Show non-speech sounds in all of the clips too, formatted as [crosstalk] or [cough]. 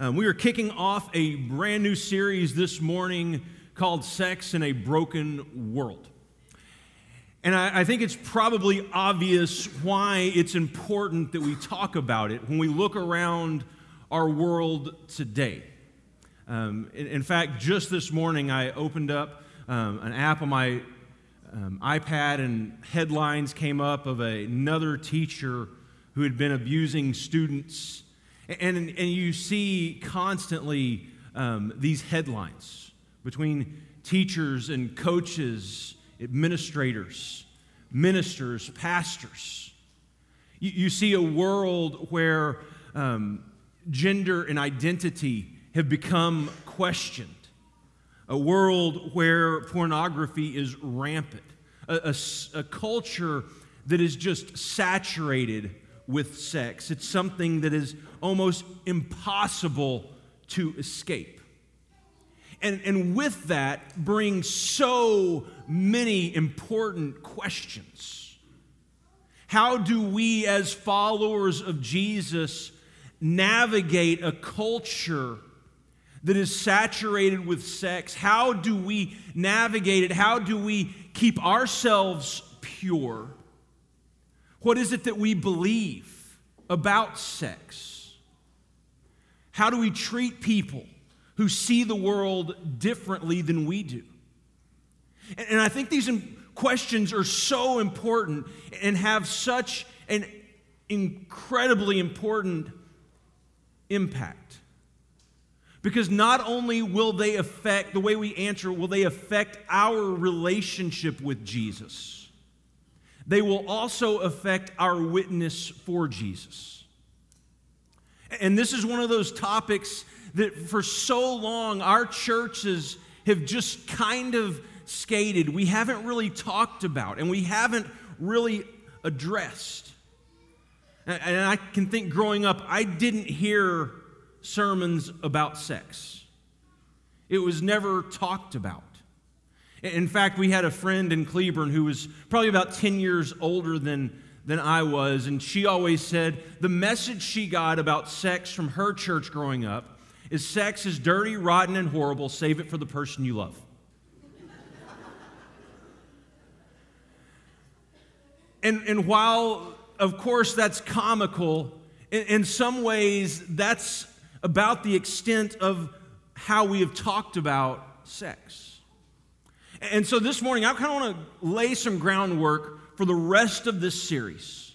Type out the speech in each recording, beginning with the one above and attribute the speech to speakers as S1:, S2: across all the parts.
S1: Um, we are kicking off a brand new series this morning called Sex in a Broken World. And I, I, think it's probably obvious why it's important that we talk about it when we look around our world today. Um, in, in, fact, just this morning, I opened up um, an app on my um, iPad, and headlines came up of a, another teacher who had been abusing students. And, and, you see constantly um, these headlines between teachers and coaches, administrators, ministers, pastors. You, you see a world where um, gender and identity have become questioned, a world where pornography is rampant, a, a, a culture that is just saturated with sex. It's something that is almost impossible to escape. And, and with that brings so many important questions. How do we, as followers of Jesus, navigate a culture that is saturated with sex? How do we navigate it? How do we keep ourselves pure? What is it that we believe about sex? How do we treat people who see the world differently than we do? And I think these questions are so important and have such an incredibly important impact. Because not only will they affect the way we answer, will they affect our relationship with Jesus they will also affect our witness for Jesus. And this is one of those topics that for so long our churches have just kind of skated. We haven't really talked about and we haven't really addressed. And I can think growing up, I didn't hear sermons about sex, it was never talked about. In fact, we had a friend in Cleburne who was probably about 10 years older than, than I was, and she always said the message she got about sex from her church growing up is sex is dirty, rotten, and horrible. Save it for the person you love. and, and while, of course, that's comical, in, in some ways, that's about the extent of how we have talked about sex. And so this morning, I kind of want to lay some groundwork for the rest of this series.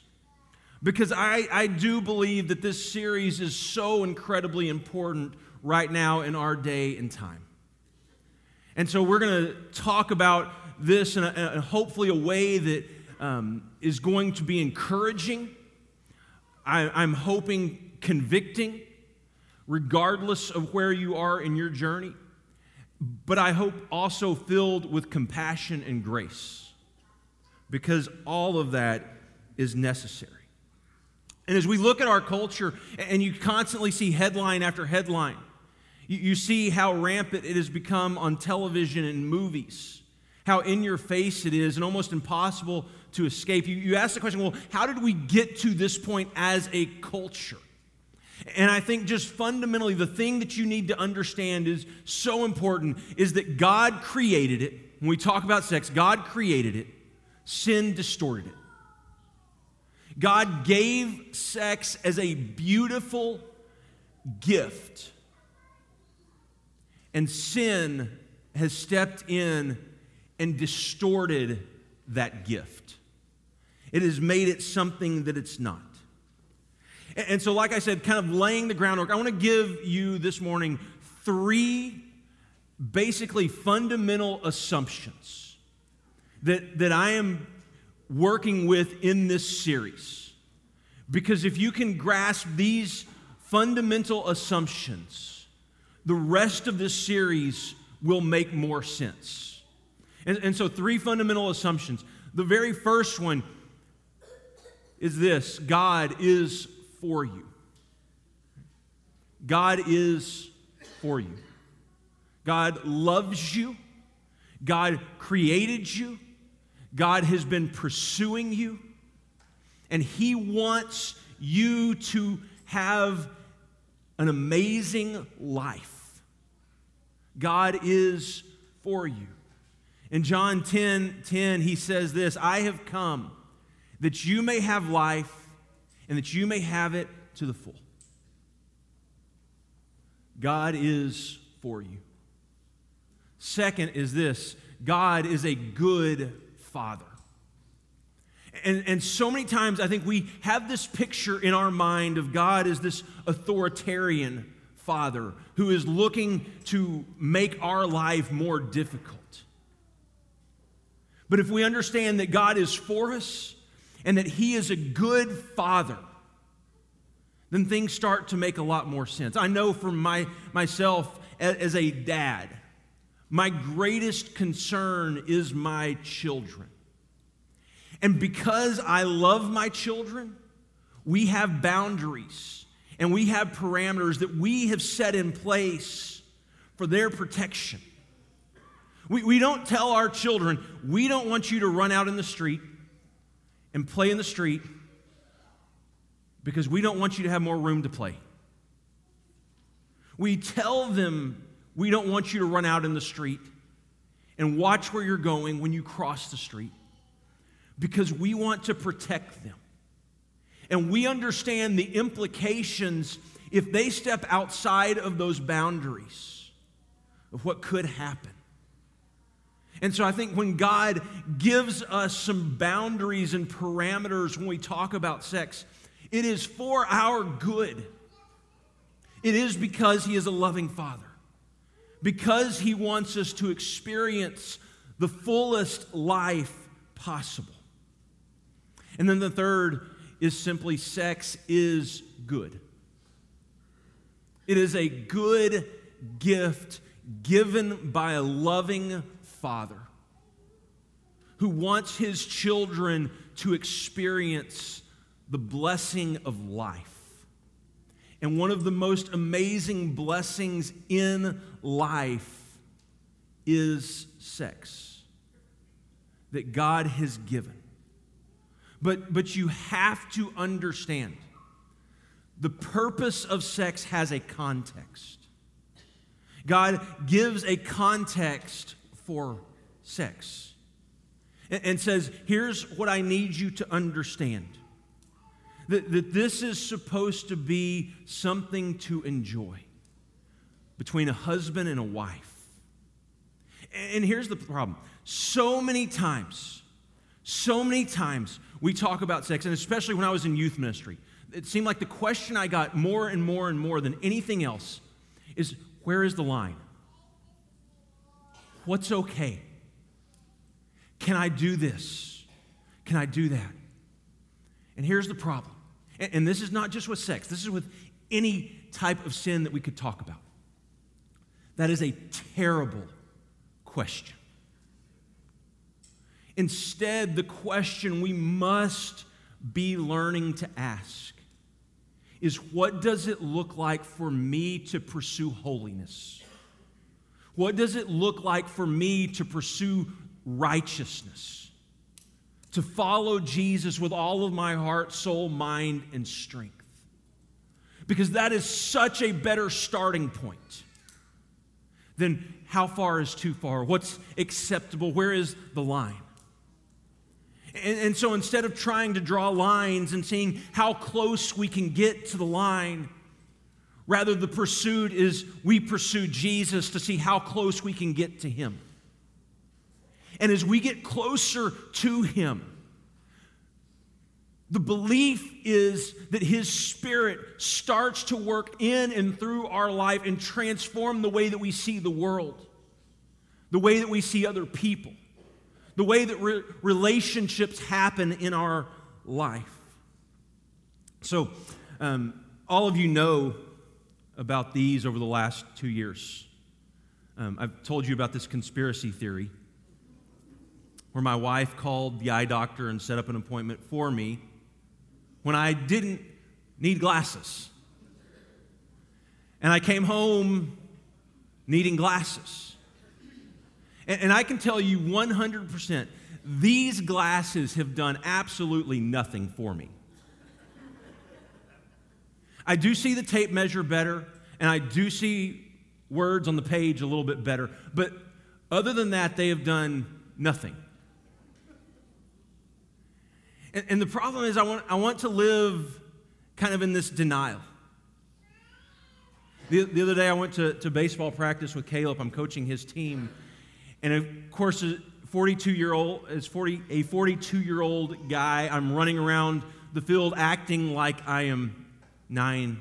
S1: Because I, I do believe that this series is so incredibly important right now in our day and time. And so we're going to talk about this in, a, in hopefully a way that um, is going to be encouraging. I, I'm hoping convicting, regardless of where you are in your journey but I hope also filled with compassion and grace, because all of that is necessary. And as we look at our culture, and you constantly see headline after headline, you, see how rampant it has become on television and movies, how in your face it is, and almost impossible to escape. You, ask the question well, how did we get to this point as a culture? And I think just fundamentally, the thing that you need to understand is so important is that God created it. When we talk about sex, God created it, sin distorted it. God gave sex as a beautiful gift, and sin has stepped in and distorted that gift. It has made it something that it's not. And so, like I said, kind of laying the groundwork, I want to give you this morning three basically fundamental assumptions that, that I am working with in this series. Because if you can grasp these fundamental assumptions, the rest of this series will make more sense. And, and so, three fundamental assumptions. The very first one is this God is for you. God is for you. God loves you. God created you. God has been pursuing you. And He wants you to have an amazing life. God is for you. In John 10 10, he says this I have come that you may have life and that you may have it to the full. God is for you. Second is this God is a good father. And, and so many times I think we have this picture in our mind of God as this authoritarian father who is looking to make our life more difficult. But if we understand that God is for us and that He is a good father, then things start to make a lot more sense. I know for my, myself as a dad, my greatest concern is my children. And because I love my children, we have boundaries and we have parameters that we have set in place for their protection. We, we don't tell our children, we don't want you to run out in the street and play in the street because we don't want you to have more room to play. We tell them we don't want you to run out in the street and watch where you're going when you cross the street because we want to protect them. And we understand the implications if they step outside of those boundaries of what could happen. And so I think when God gives us some boundaries and parameters when we talk about sex, it is for our good. It is because He is a loving Father, because He wants us to experience the fullest life possible. And then the third is simply sex is good. It is a good gift given by a loving father who wants his children to experience the blessing of life. And one of the most amazing blessings in life is sex that God has given. But, but you have to understand the purpose of sex has a context. God gives a context for sex and, and says, Here's what I need you to understand that, that this is supposed to be something to enjoy between a husband and a wife. And here's the problem so many times, so many times we talk about sex, and especially when I was in youth ministry, it seemed like the question I got more and more and more than anything else is where is the line? What's okay? Can I do this? Can I do that? And here's the problem. And, this is not just with sex, this is with any type of sin that we could talk about. That is a terrible question. Instead, the question we must be learning to ask is what does it look like for me to pursue holiness? What does it look like for me to pursue righteousness? To follow Jesus with all of my heart, soul, mind, and strength. Because that is such a better starting point than how far is too far? What's acceptable? Where is the line? And, and, so instead of trying to draw lines and seeing how close we can get to the line, rather the pursuit is we pursue Jesus to see how close we can get to Him. And as we get closer to Him, the belief is that His Spirit starts to work in and through our life and transform the way that we see the world, the way that we see other people the way that re- relationships happen in our life. So, um, all of you know about these over the last two years. Um, I've told you about this conspiracy theory where my wife called the eye doctor and set up an appointment for me when I didn't need glasses. And I came home needing glasses. And, and I can tell you 100%, these glasses have done absolutely nothing for me. I do see the tape measure better, and I do see words on the page a little bit better. But other than that, they have done nothing. And, and the problem is, I want, I want to live kind of in this denial. The, the other day, I went to, to baseball practice with Caleb. I'm coaching his team. And of course, a 42 year old, as 40, a 42 year old guy, I'm running around the field acting like I am 9,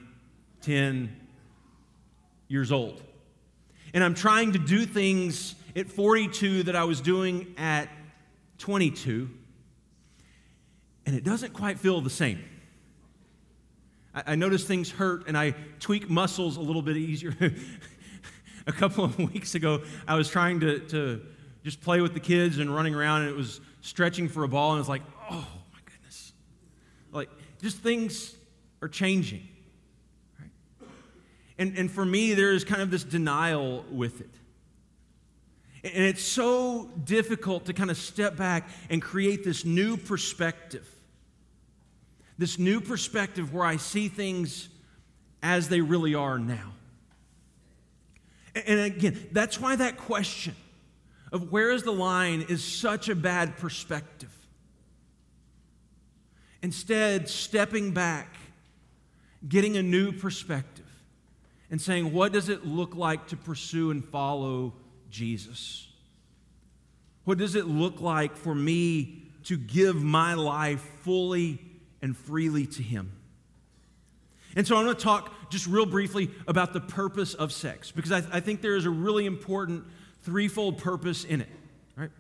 S1: 10 years old. And I'm trying to do things at 42 that I was doing at 22, and it doesn't quite feel the same. I, I notice things hurt and I tweak muscles a little bit easier. [laughs] a couple of weeks ago, I was trying to, to just play with the kids and running around, and it was stretching for a ball, and it's like, oh my goodness. Like, just things are changing. Right? And, and for me, there is kind of this denial with it. And it's so difficult to kind of step back and create this new perspective this new perspective where I see things as they really are now. And again, that's why that question of where is the line is such a bad perspective. Instead, stepping back, getting a new perspective, and saying, what does it look like to pursue and follow Jesus? What does it look like for me to give my life fully and freely to Him. And so I'm going to talk just real briefly about the purpose of sex because I, I think there is a really important threefold purpose in it. Right?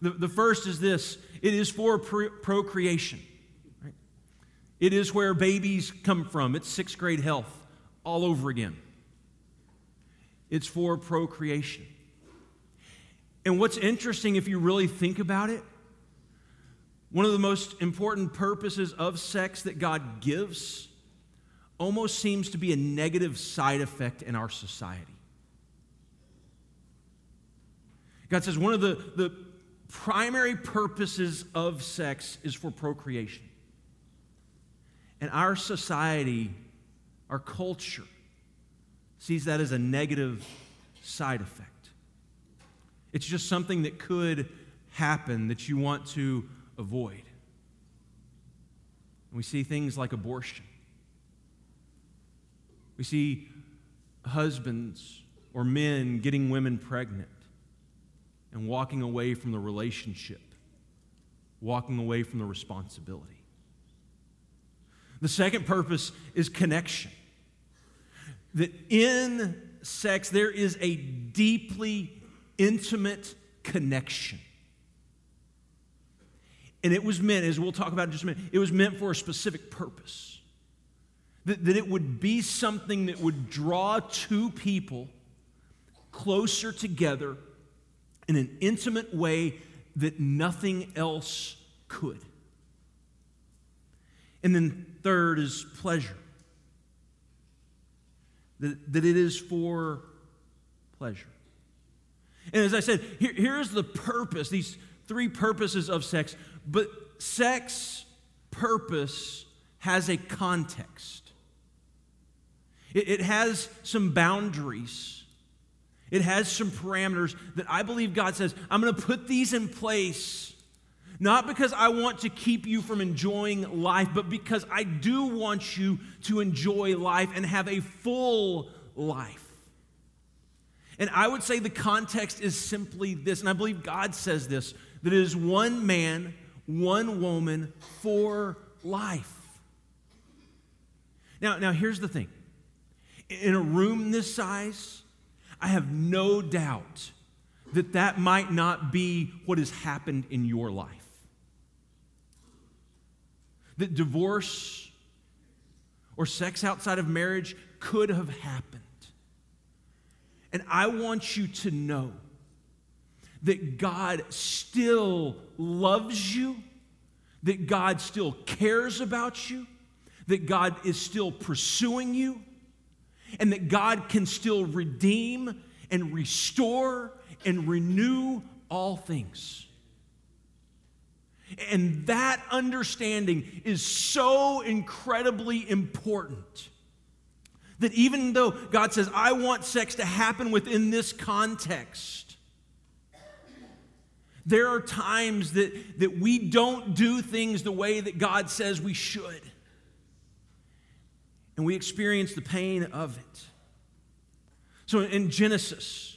S1: The, the first is this it is for pro- procreation. It is where babies come from. It's sixth grade health all over again. It's for procreation. And what's interesting, if you really think about it, one of the most important purposes of sex that God gives almost seems to be a negative side effect in our society. God says one of the, the primary purposes of sex is for procreation. And our society, our culture, sees that as a negative side effect. It's just something that could happen that you want to avoid. we see things like abortion. We see husbands or men getting women pregnant and walking away from the relationship, walking away from the responsibility. The second purpose is connection. That in sex, there is a deeply intimate connection. And it was meant, as we'll talk about in just a minute, it was meant for a specific purpose. That, that it would be something that would draw two people closer together in an intimate way that nothing else could. And then, third is pleasure. That, that it is for pleasure. And as I said, here, here's the purpose, these three purposes of sex. But sex purpose has a context, it, it has some boundaries, it has some parameters that I believe God says, I'm going to put these in place. Not because I want to keep you from enjoying life, but because I do want you to enjoy life and have a full life. And I would say the context is simply this, and I believe God says this that it is one man one woman for life. Now, now here's the thing. In a room this size, I have no doubt that that might not be what has happened in your life. That divorce or sex outside of marriage could have happened. And I want you to know that God still loves you, that God still cares about you, that God is still pursuing you, and that God can still redeem and restore and renew all things. And that understanding is so incredibly important That even though God says, I want sex to happen within this context, there are times that, that we don't do things the way that God says we should. And we experience the pain of it. So in Genesis,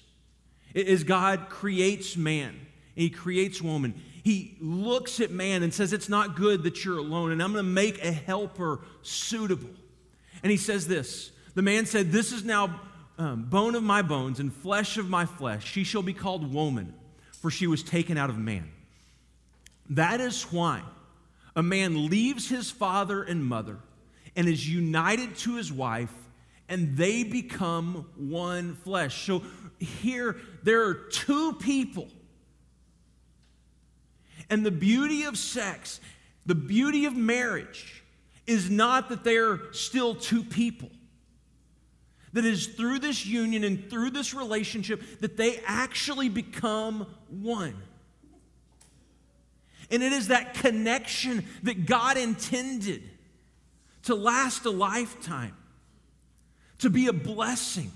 S1: as God creates man, he creates woman, he looks at man and says, It's not good that you're alone, and I'm going to make a helper suitable. And he says this The man said, This is now um, bone of my bones and flesh of my flesh. She shall be called woman, for she was taken out of man. That is why a man leaves his father and mother and is united to his wife, and they become one flesh. So here, there are two people and the beauty of sex, the beauty of marriage, is not that they're still two people. That is through this union and through this relationship that they actually become one. And it is that connection that God intended to last a lifetime, to be a blessing,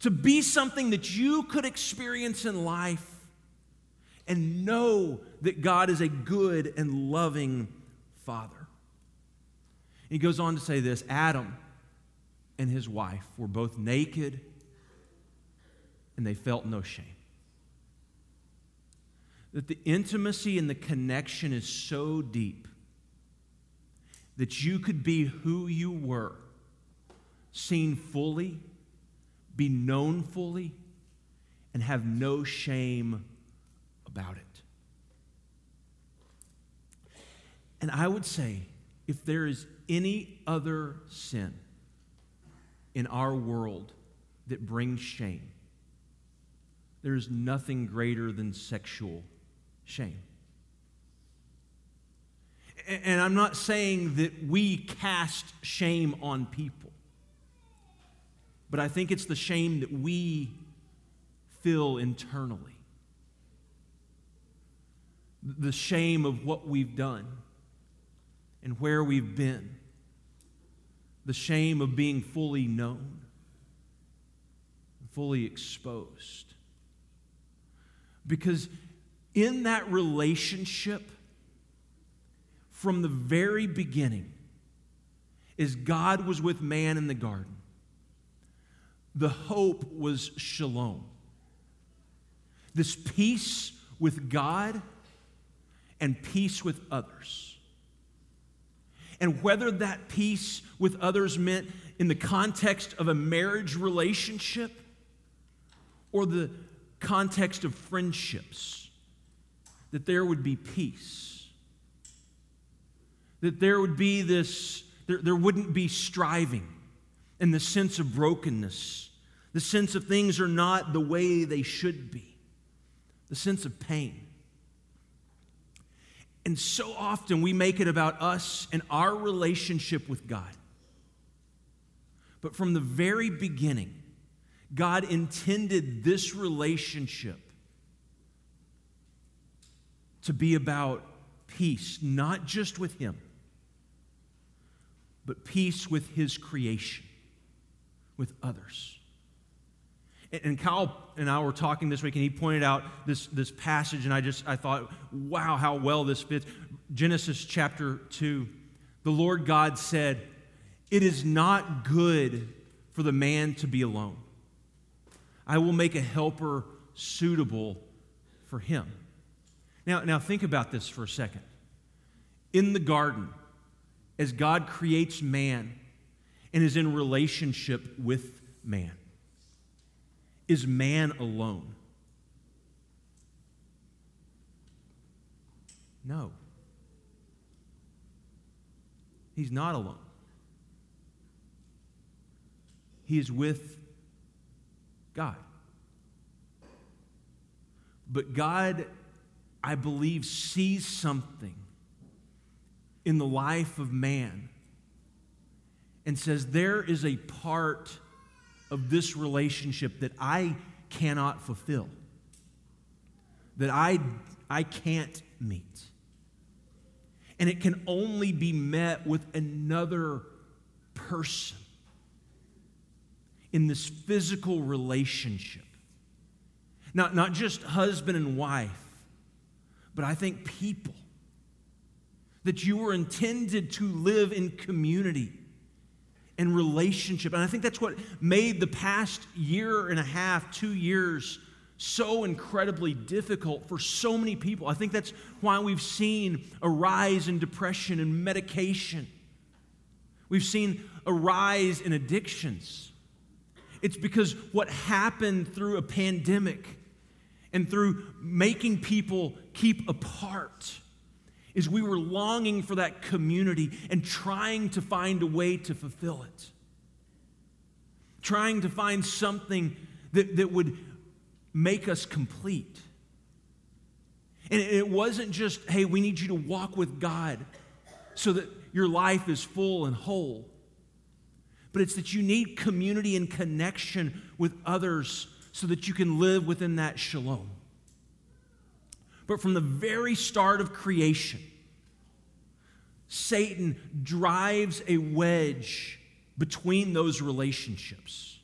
S1: to be something that you could experience in life and know that God is a good and loving Father. He goes on to say this Adam and his wife were both naked and they felt no shame. That the intimacy and the connection is so deep that you could be who you were, seen fully, be known fully, and have no shame about it. And I would say, if there is any other sin in our world that brings shame, there is nothing greater than sexual shame. And I'm not saying that we cast shame on people, but I think it's the shame that we feel internally the shame of what we've done and where we've been, the shame of being fully known, fully exposed. Because in that relationship, from the very beginning, as God was with man in the garden, the hope was shalom. This peace with God and peace with others. And whether that peace with others meant in the context of a marriage relationship or the context of friendships, that there would be peace. That there would be this, there, there wouldn't be striving and the sense of brokenness, the sense of things are not the way they should be, the sense of pain. And so often we make it about us and our relationship with God. But from the very beginning, God intended this relationship to be about peace, not just with Him, but peace with His creation, with others. And Kyle and I were talking this week, and he pointed out this, this passage, and I just I thought, wow, how well this fits. Genesis chapter 2. The Lord God said, It is not good for the man to be alone. I will make a helper suitable for him. Now, now think about this for a second. In the garden, as God creates man and is in relationship with man, is man alone? No. He's not alone. He is with God. But God, I believe, sees something in the life of man and says, There is a part of this relationship that I cannot fulfill, that I, I can't meet. And it can only be met with another person in this physical relationship. Not, not just husband and wife, but I think people. That you were intended to live in community and relationship. And I think that's what made the past year and a half, two years, so incredibly difficult for so many people. I think that's why we've seen a rise in depression and medication. We've seen a rise in addictions. It's because what happened through a pandemic and through making people keep apart is we were longing for that community and trying to find a way to fulfill it. Trying to find something that, that would make us complete. And it wasn't just, hey, we need you to walk with God so that your life is full and whole. But it's that you need community and connection with others so that you can live within that shalom. But from the very start of creation, Satan drives a wedge between those relationships.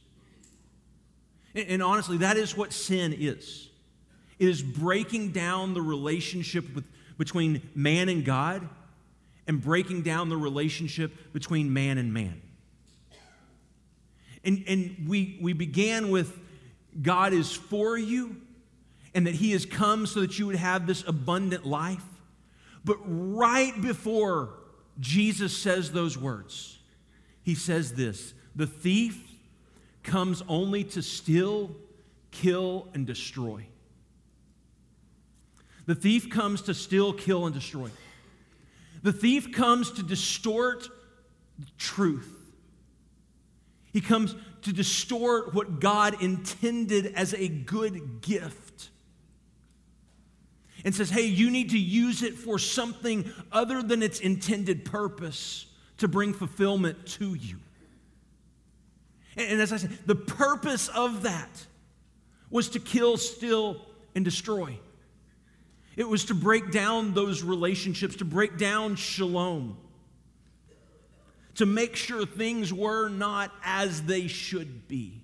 S1: And, honestly, that is what sin is. It is breaking down the relationship with, between man and God and breaking down the relationship between man and man. And, and we, we began with God is for you and that He has come so that you would have this abundant life. But right before Jesus says those words, He says this The thief comes only to steal, kill, and destroy. The thief comes to steal, kill, and destroy. The thief comes to distort truth. He comes to distort what God intended as a good gift and says, hey, you need to use it for something other than its intended purpose to bring fulfillment to you. And as I said, the purpose of that was to kill, steal, and destroy. It was to break down those relationships, to break down shalom, to make sure things were not as they should be.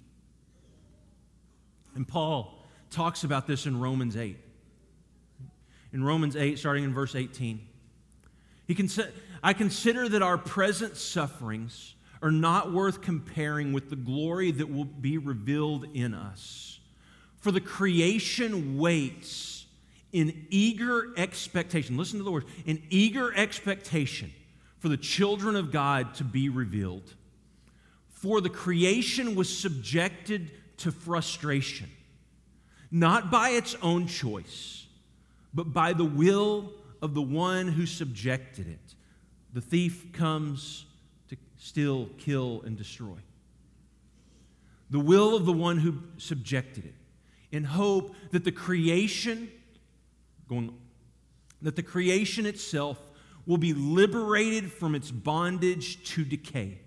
S1: And Paul talks about this in Romans 8. In Romans 8, starting in verse 18, he cons- I consider that our present sufferings are not worth comparing with the glory that will be revealed in us. For the creation waits in eager expectation. Listen to the words in eager expectation for the children of God to be revealed. For the creation was subjected to frustration, not by its own choice, but by the will of the one who subjected it. The thief comes to steal, kill, and destroy. The will of the one who subjected it, in hope that the creation, going, that the creation itself will be liberated from its bondage to decay.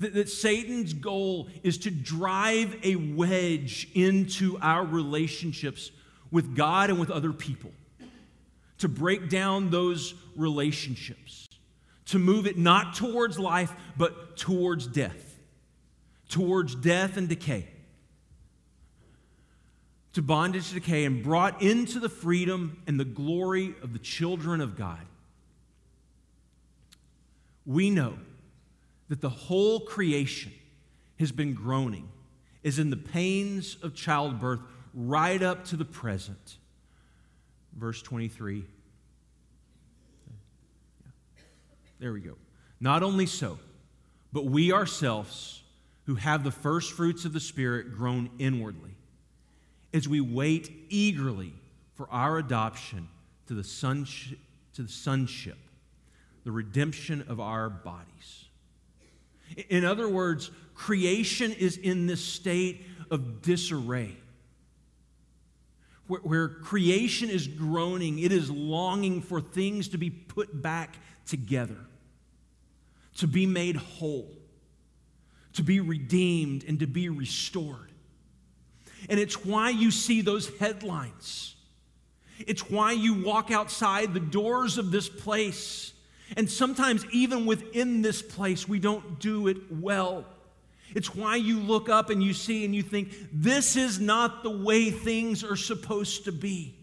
S1: That, that Satan's goal is to drive a wedge into our relationships with God and with other people, to break down those relationships to move it not towards life, but towards death, towards death and decay, to bondage to decay, and brought into the freedom and the glory of the children of God. We know that the whole creation has been groaning, is in the pains of childbirth right up to the present. Verse 23 There we go. Not only so, but we ourselves, who have the first fruits of the Spirit, groan inwardly as we wait eagerly for our adoption to the, sonship, to the sonship, the redemption of our bodies. In other words, creation is in this state of disarray. Where, where, creation is groaning, it is longing for things to be put back together to be made whole, to be redeemed, and to be restored. And it's why you see those headlines. It's why you walk outside the doors of this place. And sometimes, even within this place, we don't do it well. It's why you look up and you see and you think, this is not the way things are supposed to be.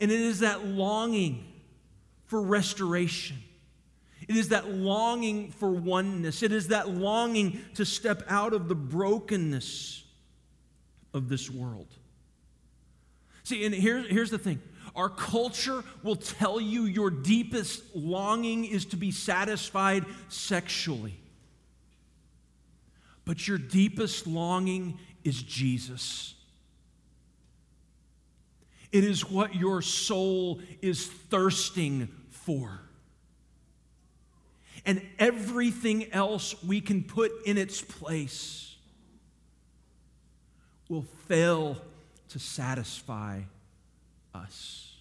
S1: And it is that longing for restoration. It is that longing for oneness. It is that longing to step out of the brokenness of this world. See, and here's, here's the thing our culture will tell you your deepest longing is to be satisfied sexually. But your deepest longing is Jesus. It is what your soul is thirsting for. And everything else we can put in its place will fail to satisfy us.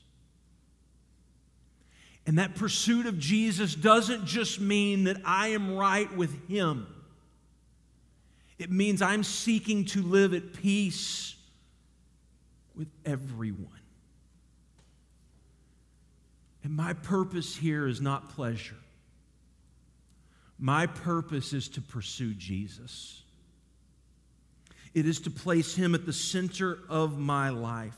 S1: And that pursuit of Jesus doesn't just mean that I am right with Him. It means I'm seeking to live at peace with everyone. And my purpose here is not pleasure. My purpose is to pursue Jesus. It is to place him at the center of my life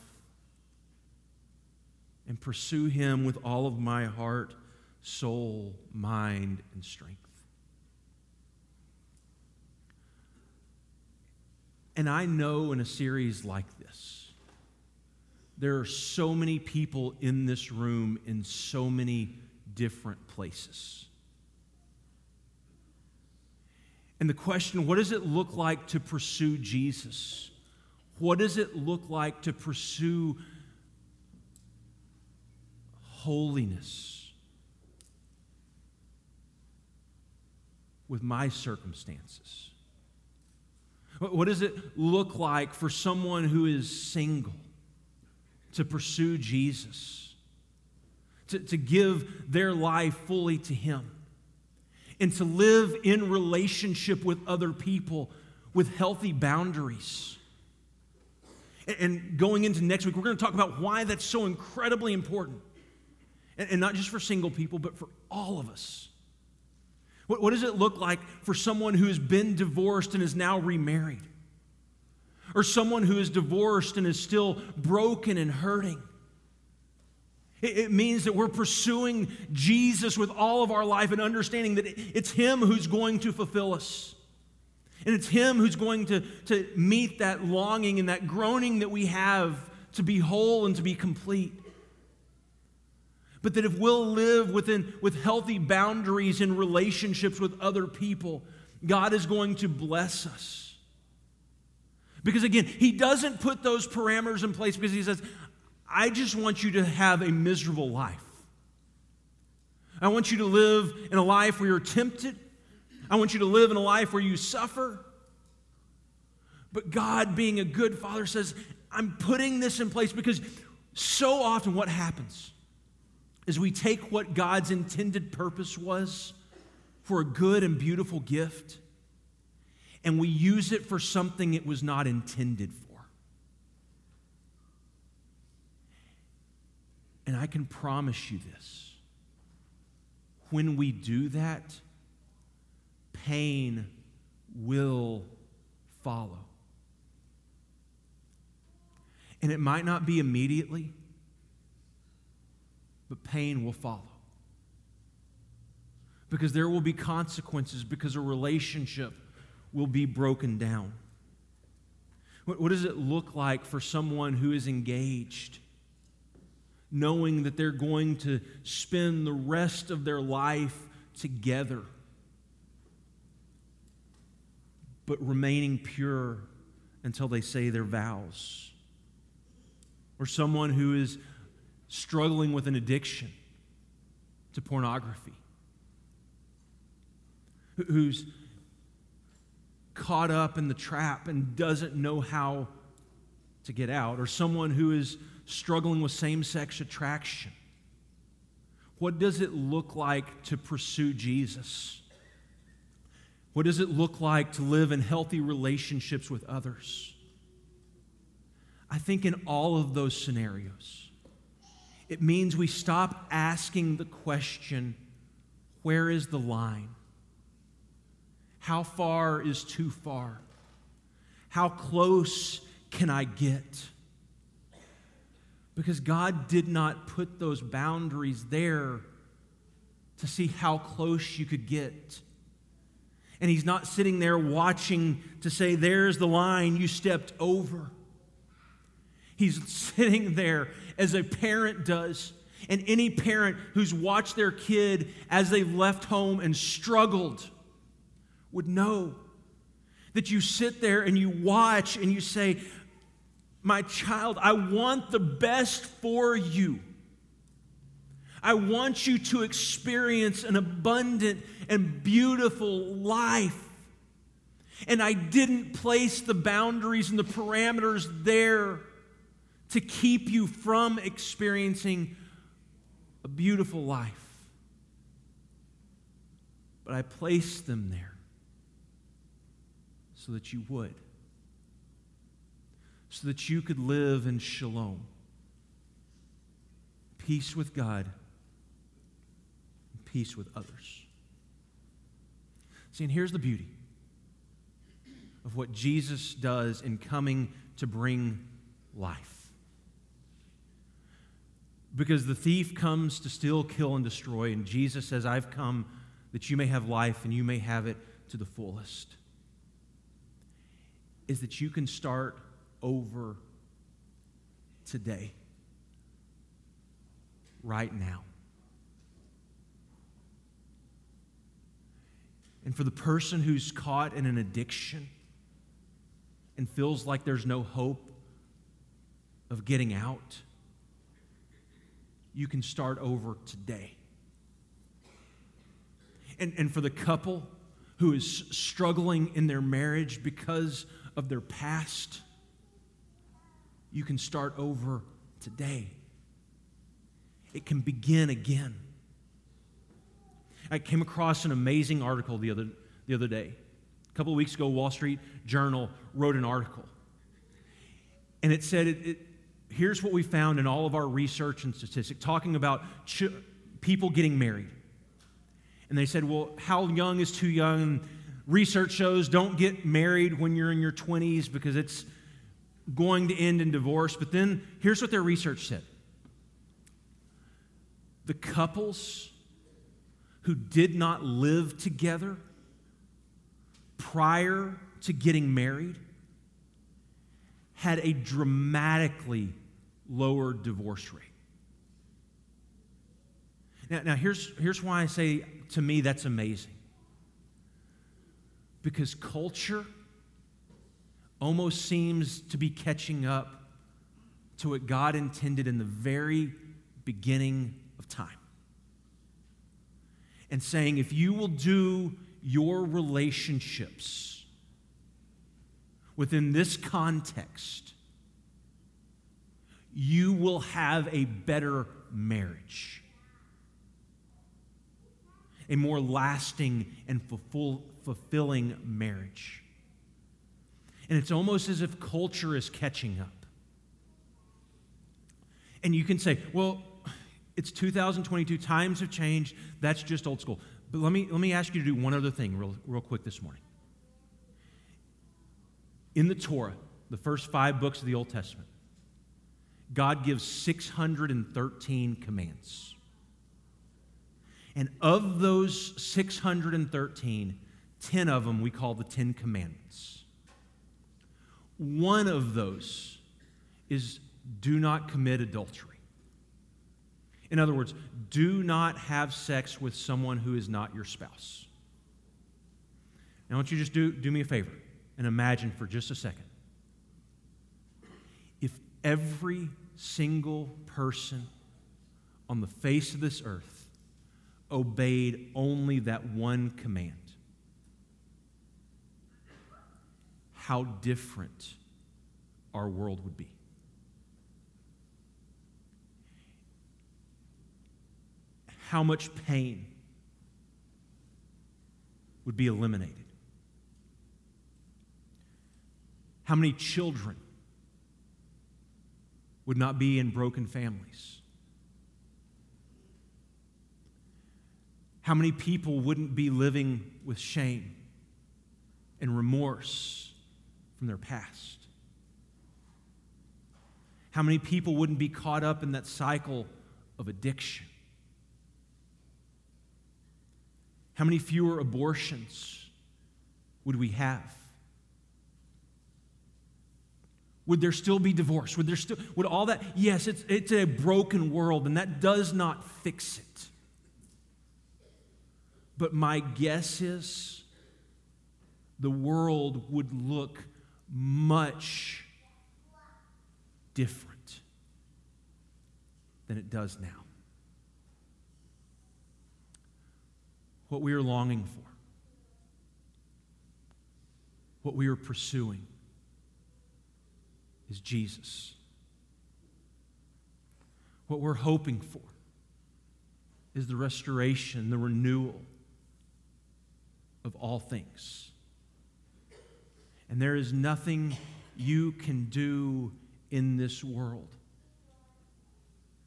S1: and pursue him with all of my heart, soul, mind, and strength. And I know in a series like this, there are so many people in this room in so many different places. And the question what does it look like to pursue Jesus? What does it look like to pursue holiness with my circumstances? What does it look like for someone who is single to pursue Jesus, to, to give their life fully to Him, and to live in relationship with other people with healthy boundaries? And going into next week, we're going to talk about why that's so incredibly important. And not just for single people, but for all of us. What, what does it look like for someone who has been divorced and is now remarried? Or someone who is divorced and is still broken and hurting? It, it means that we're pursuing Jesus with all of our life and understanding that it's Him who's going to fulfill us. And it's Him who's going to, to meet that longing and that groaning that we have to be whole and to be complete. But that if we'll live within with healthy boundaries in relationships with other people, God is going to bless us. Because again, He doesn't put those parameters in place because He says, I just want you to have a miserable life. I want you to live in a life where you're tempted. I want you to live in a life where you suffer. But God, being a good father, says, I'm putting this in place because so often what happens? Is we take what God's intended purpose was for a good and beautiful gift and we use it for something it was not intended for. And I can promise you this when we do that, pain will follow. And it might not be immediately but pain will follow. Because there will be consequences, because a relationship will be broken down. What, what does it look like for someone who is engaged, knowing that they're going to spend the rest of their life together, but remaining pure until they say their vows? Or someone who is struggling with an addiction to pornography, who's caught up in the trap and doesn't know how to get out, or someone who is struggling with same sex attraction. What does it look like to pursue Jesus? What does it look like to live in healthy relationships with others? I think in all of those scenarios, it means we stop asking the question, where is the line? How far is too far? How close can I get? Because God did not put those boundaries there to see how close you could get. And He's not sitting there watching to say, There's the line you stepped over. He's sitting there as a parent does. And any parent who's watched their kid as they left home and struggled would know that you sit there and you watch and you say, My child, I want the best for you. I want you to experience an abundant and beautiful life. And I didn't place the boundaries and the parameters there to keep you from experiencing a beautiful life. But I placed them there so that you would, so that you could live in shalom, peace with God, peace with others. See, and here's the beauty of what Jesus does in coming to bring life. Because the thief comes to steal, kill, and destroy, and Jesus says, I've come that you may have life and you may have it to the fullest. Is that you can start over today, right now. And for the person who's caught in an addiction and feels like there's no hope of getting out, you can start over today. And, and for the couple who is struggling in their marriage because of their past, you can start over today. It can begin again. I came across an amazing article the other, the other day. A couple of weeks ago, Wall Street Journal wrote an article. And it said it, it here's what we found in all of our research and statistics talking about ch- people getting married. And they said, well, how young is too young? Research shows don't get married when you're in your 20s because it's going to end in divorce. But then here's what their research said the couples who did not live together prior to getting married had a dramatically lower divorce rate. Now, now here's, here's why I say to me that's amazing. Because culture almost seems to be catching up to what God intended in the very beginning of time. And saying, if you will do your relationships within this context, you will have a better marriage, a more lasting and fulfilling marriage. And it's almost as if culture is catching up. And you can say, well, it's 2022, times have changed, that's just old school. But let me, let me ask you to do one other thing real, real quick this morning. In the Torah, the first five books of the Old Testament, God gives 613 commands. And of those 613, 10 of them we call the Ten Commandments. One of those is do not commit adultery. In other words, do not have sex with someone who is not your spouse. Now, I want you to just do, do me a favor and imagine for just a second. Every single person on the face of this earth obeyed only that one command, how different our world would be. How much pain would be eliminated? How many children would not be in broken families? How many people wouldn't be living with shame and remorse from their past? How many people wouldn't be caught up in that cycle of addiction? How many fewer abortions would we have? Would there still be divorce? Would there still would all that? Yes, it's it's a broken world and that does not fix it. But my guess is the world would look much different than it does now. What we are longing for, what we are pursuing, is Jesus. What we're hoping for is the restoration, the renewal of all things. And there is nothing you can do in this world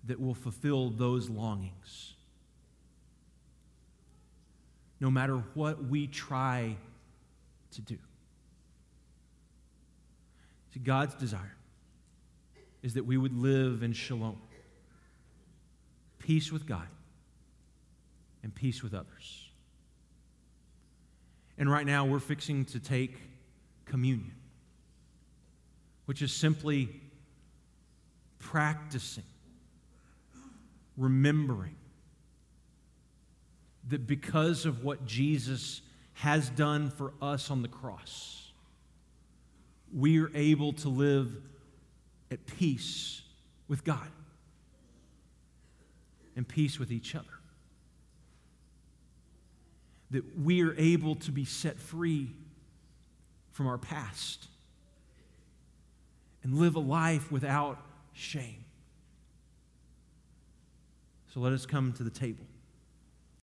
S1: that will fulfill those longings. No matter what we try to do. See, God's desire is that we would live in shalom, peace with God, and peace with others. And right now, we're fixing to take communion, which is simply practicing, remembering that because of what Jesus has done for us on the cross, we are able to live at peace with God and peace with each other. That we are able to be set free from our past and live a life without shame. So let us come to the table.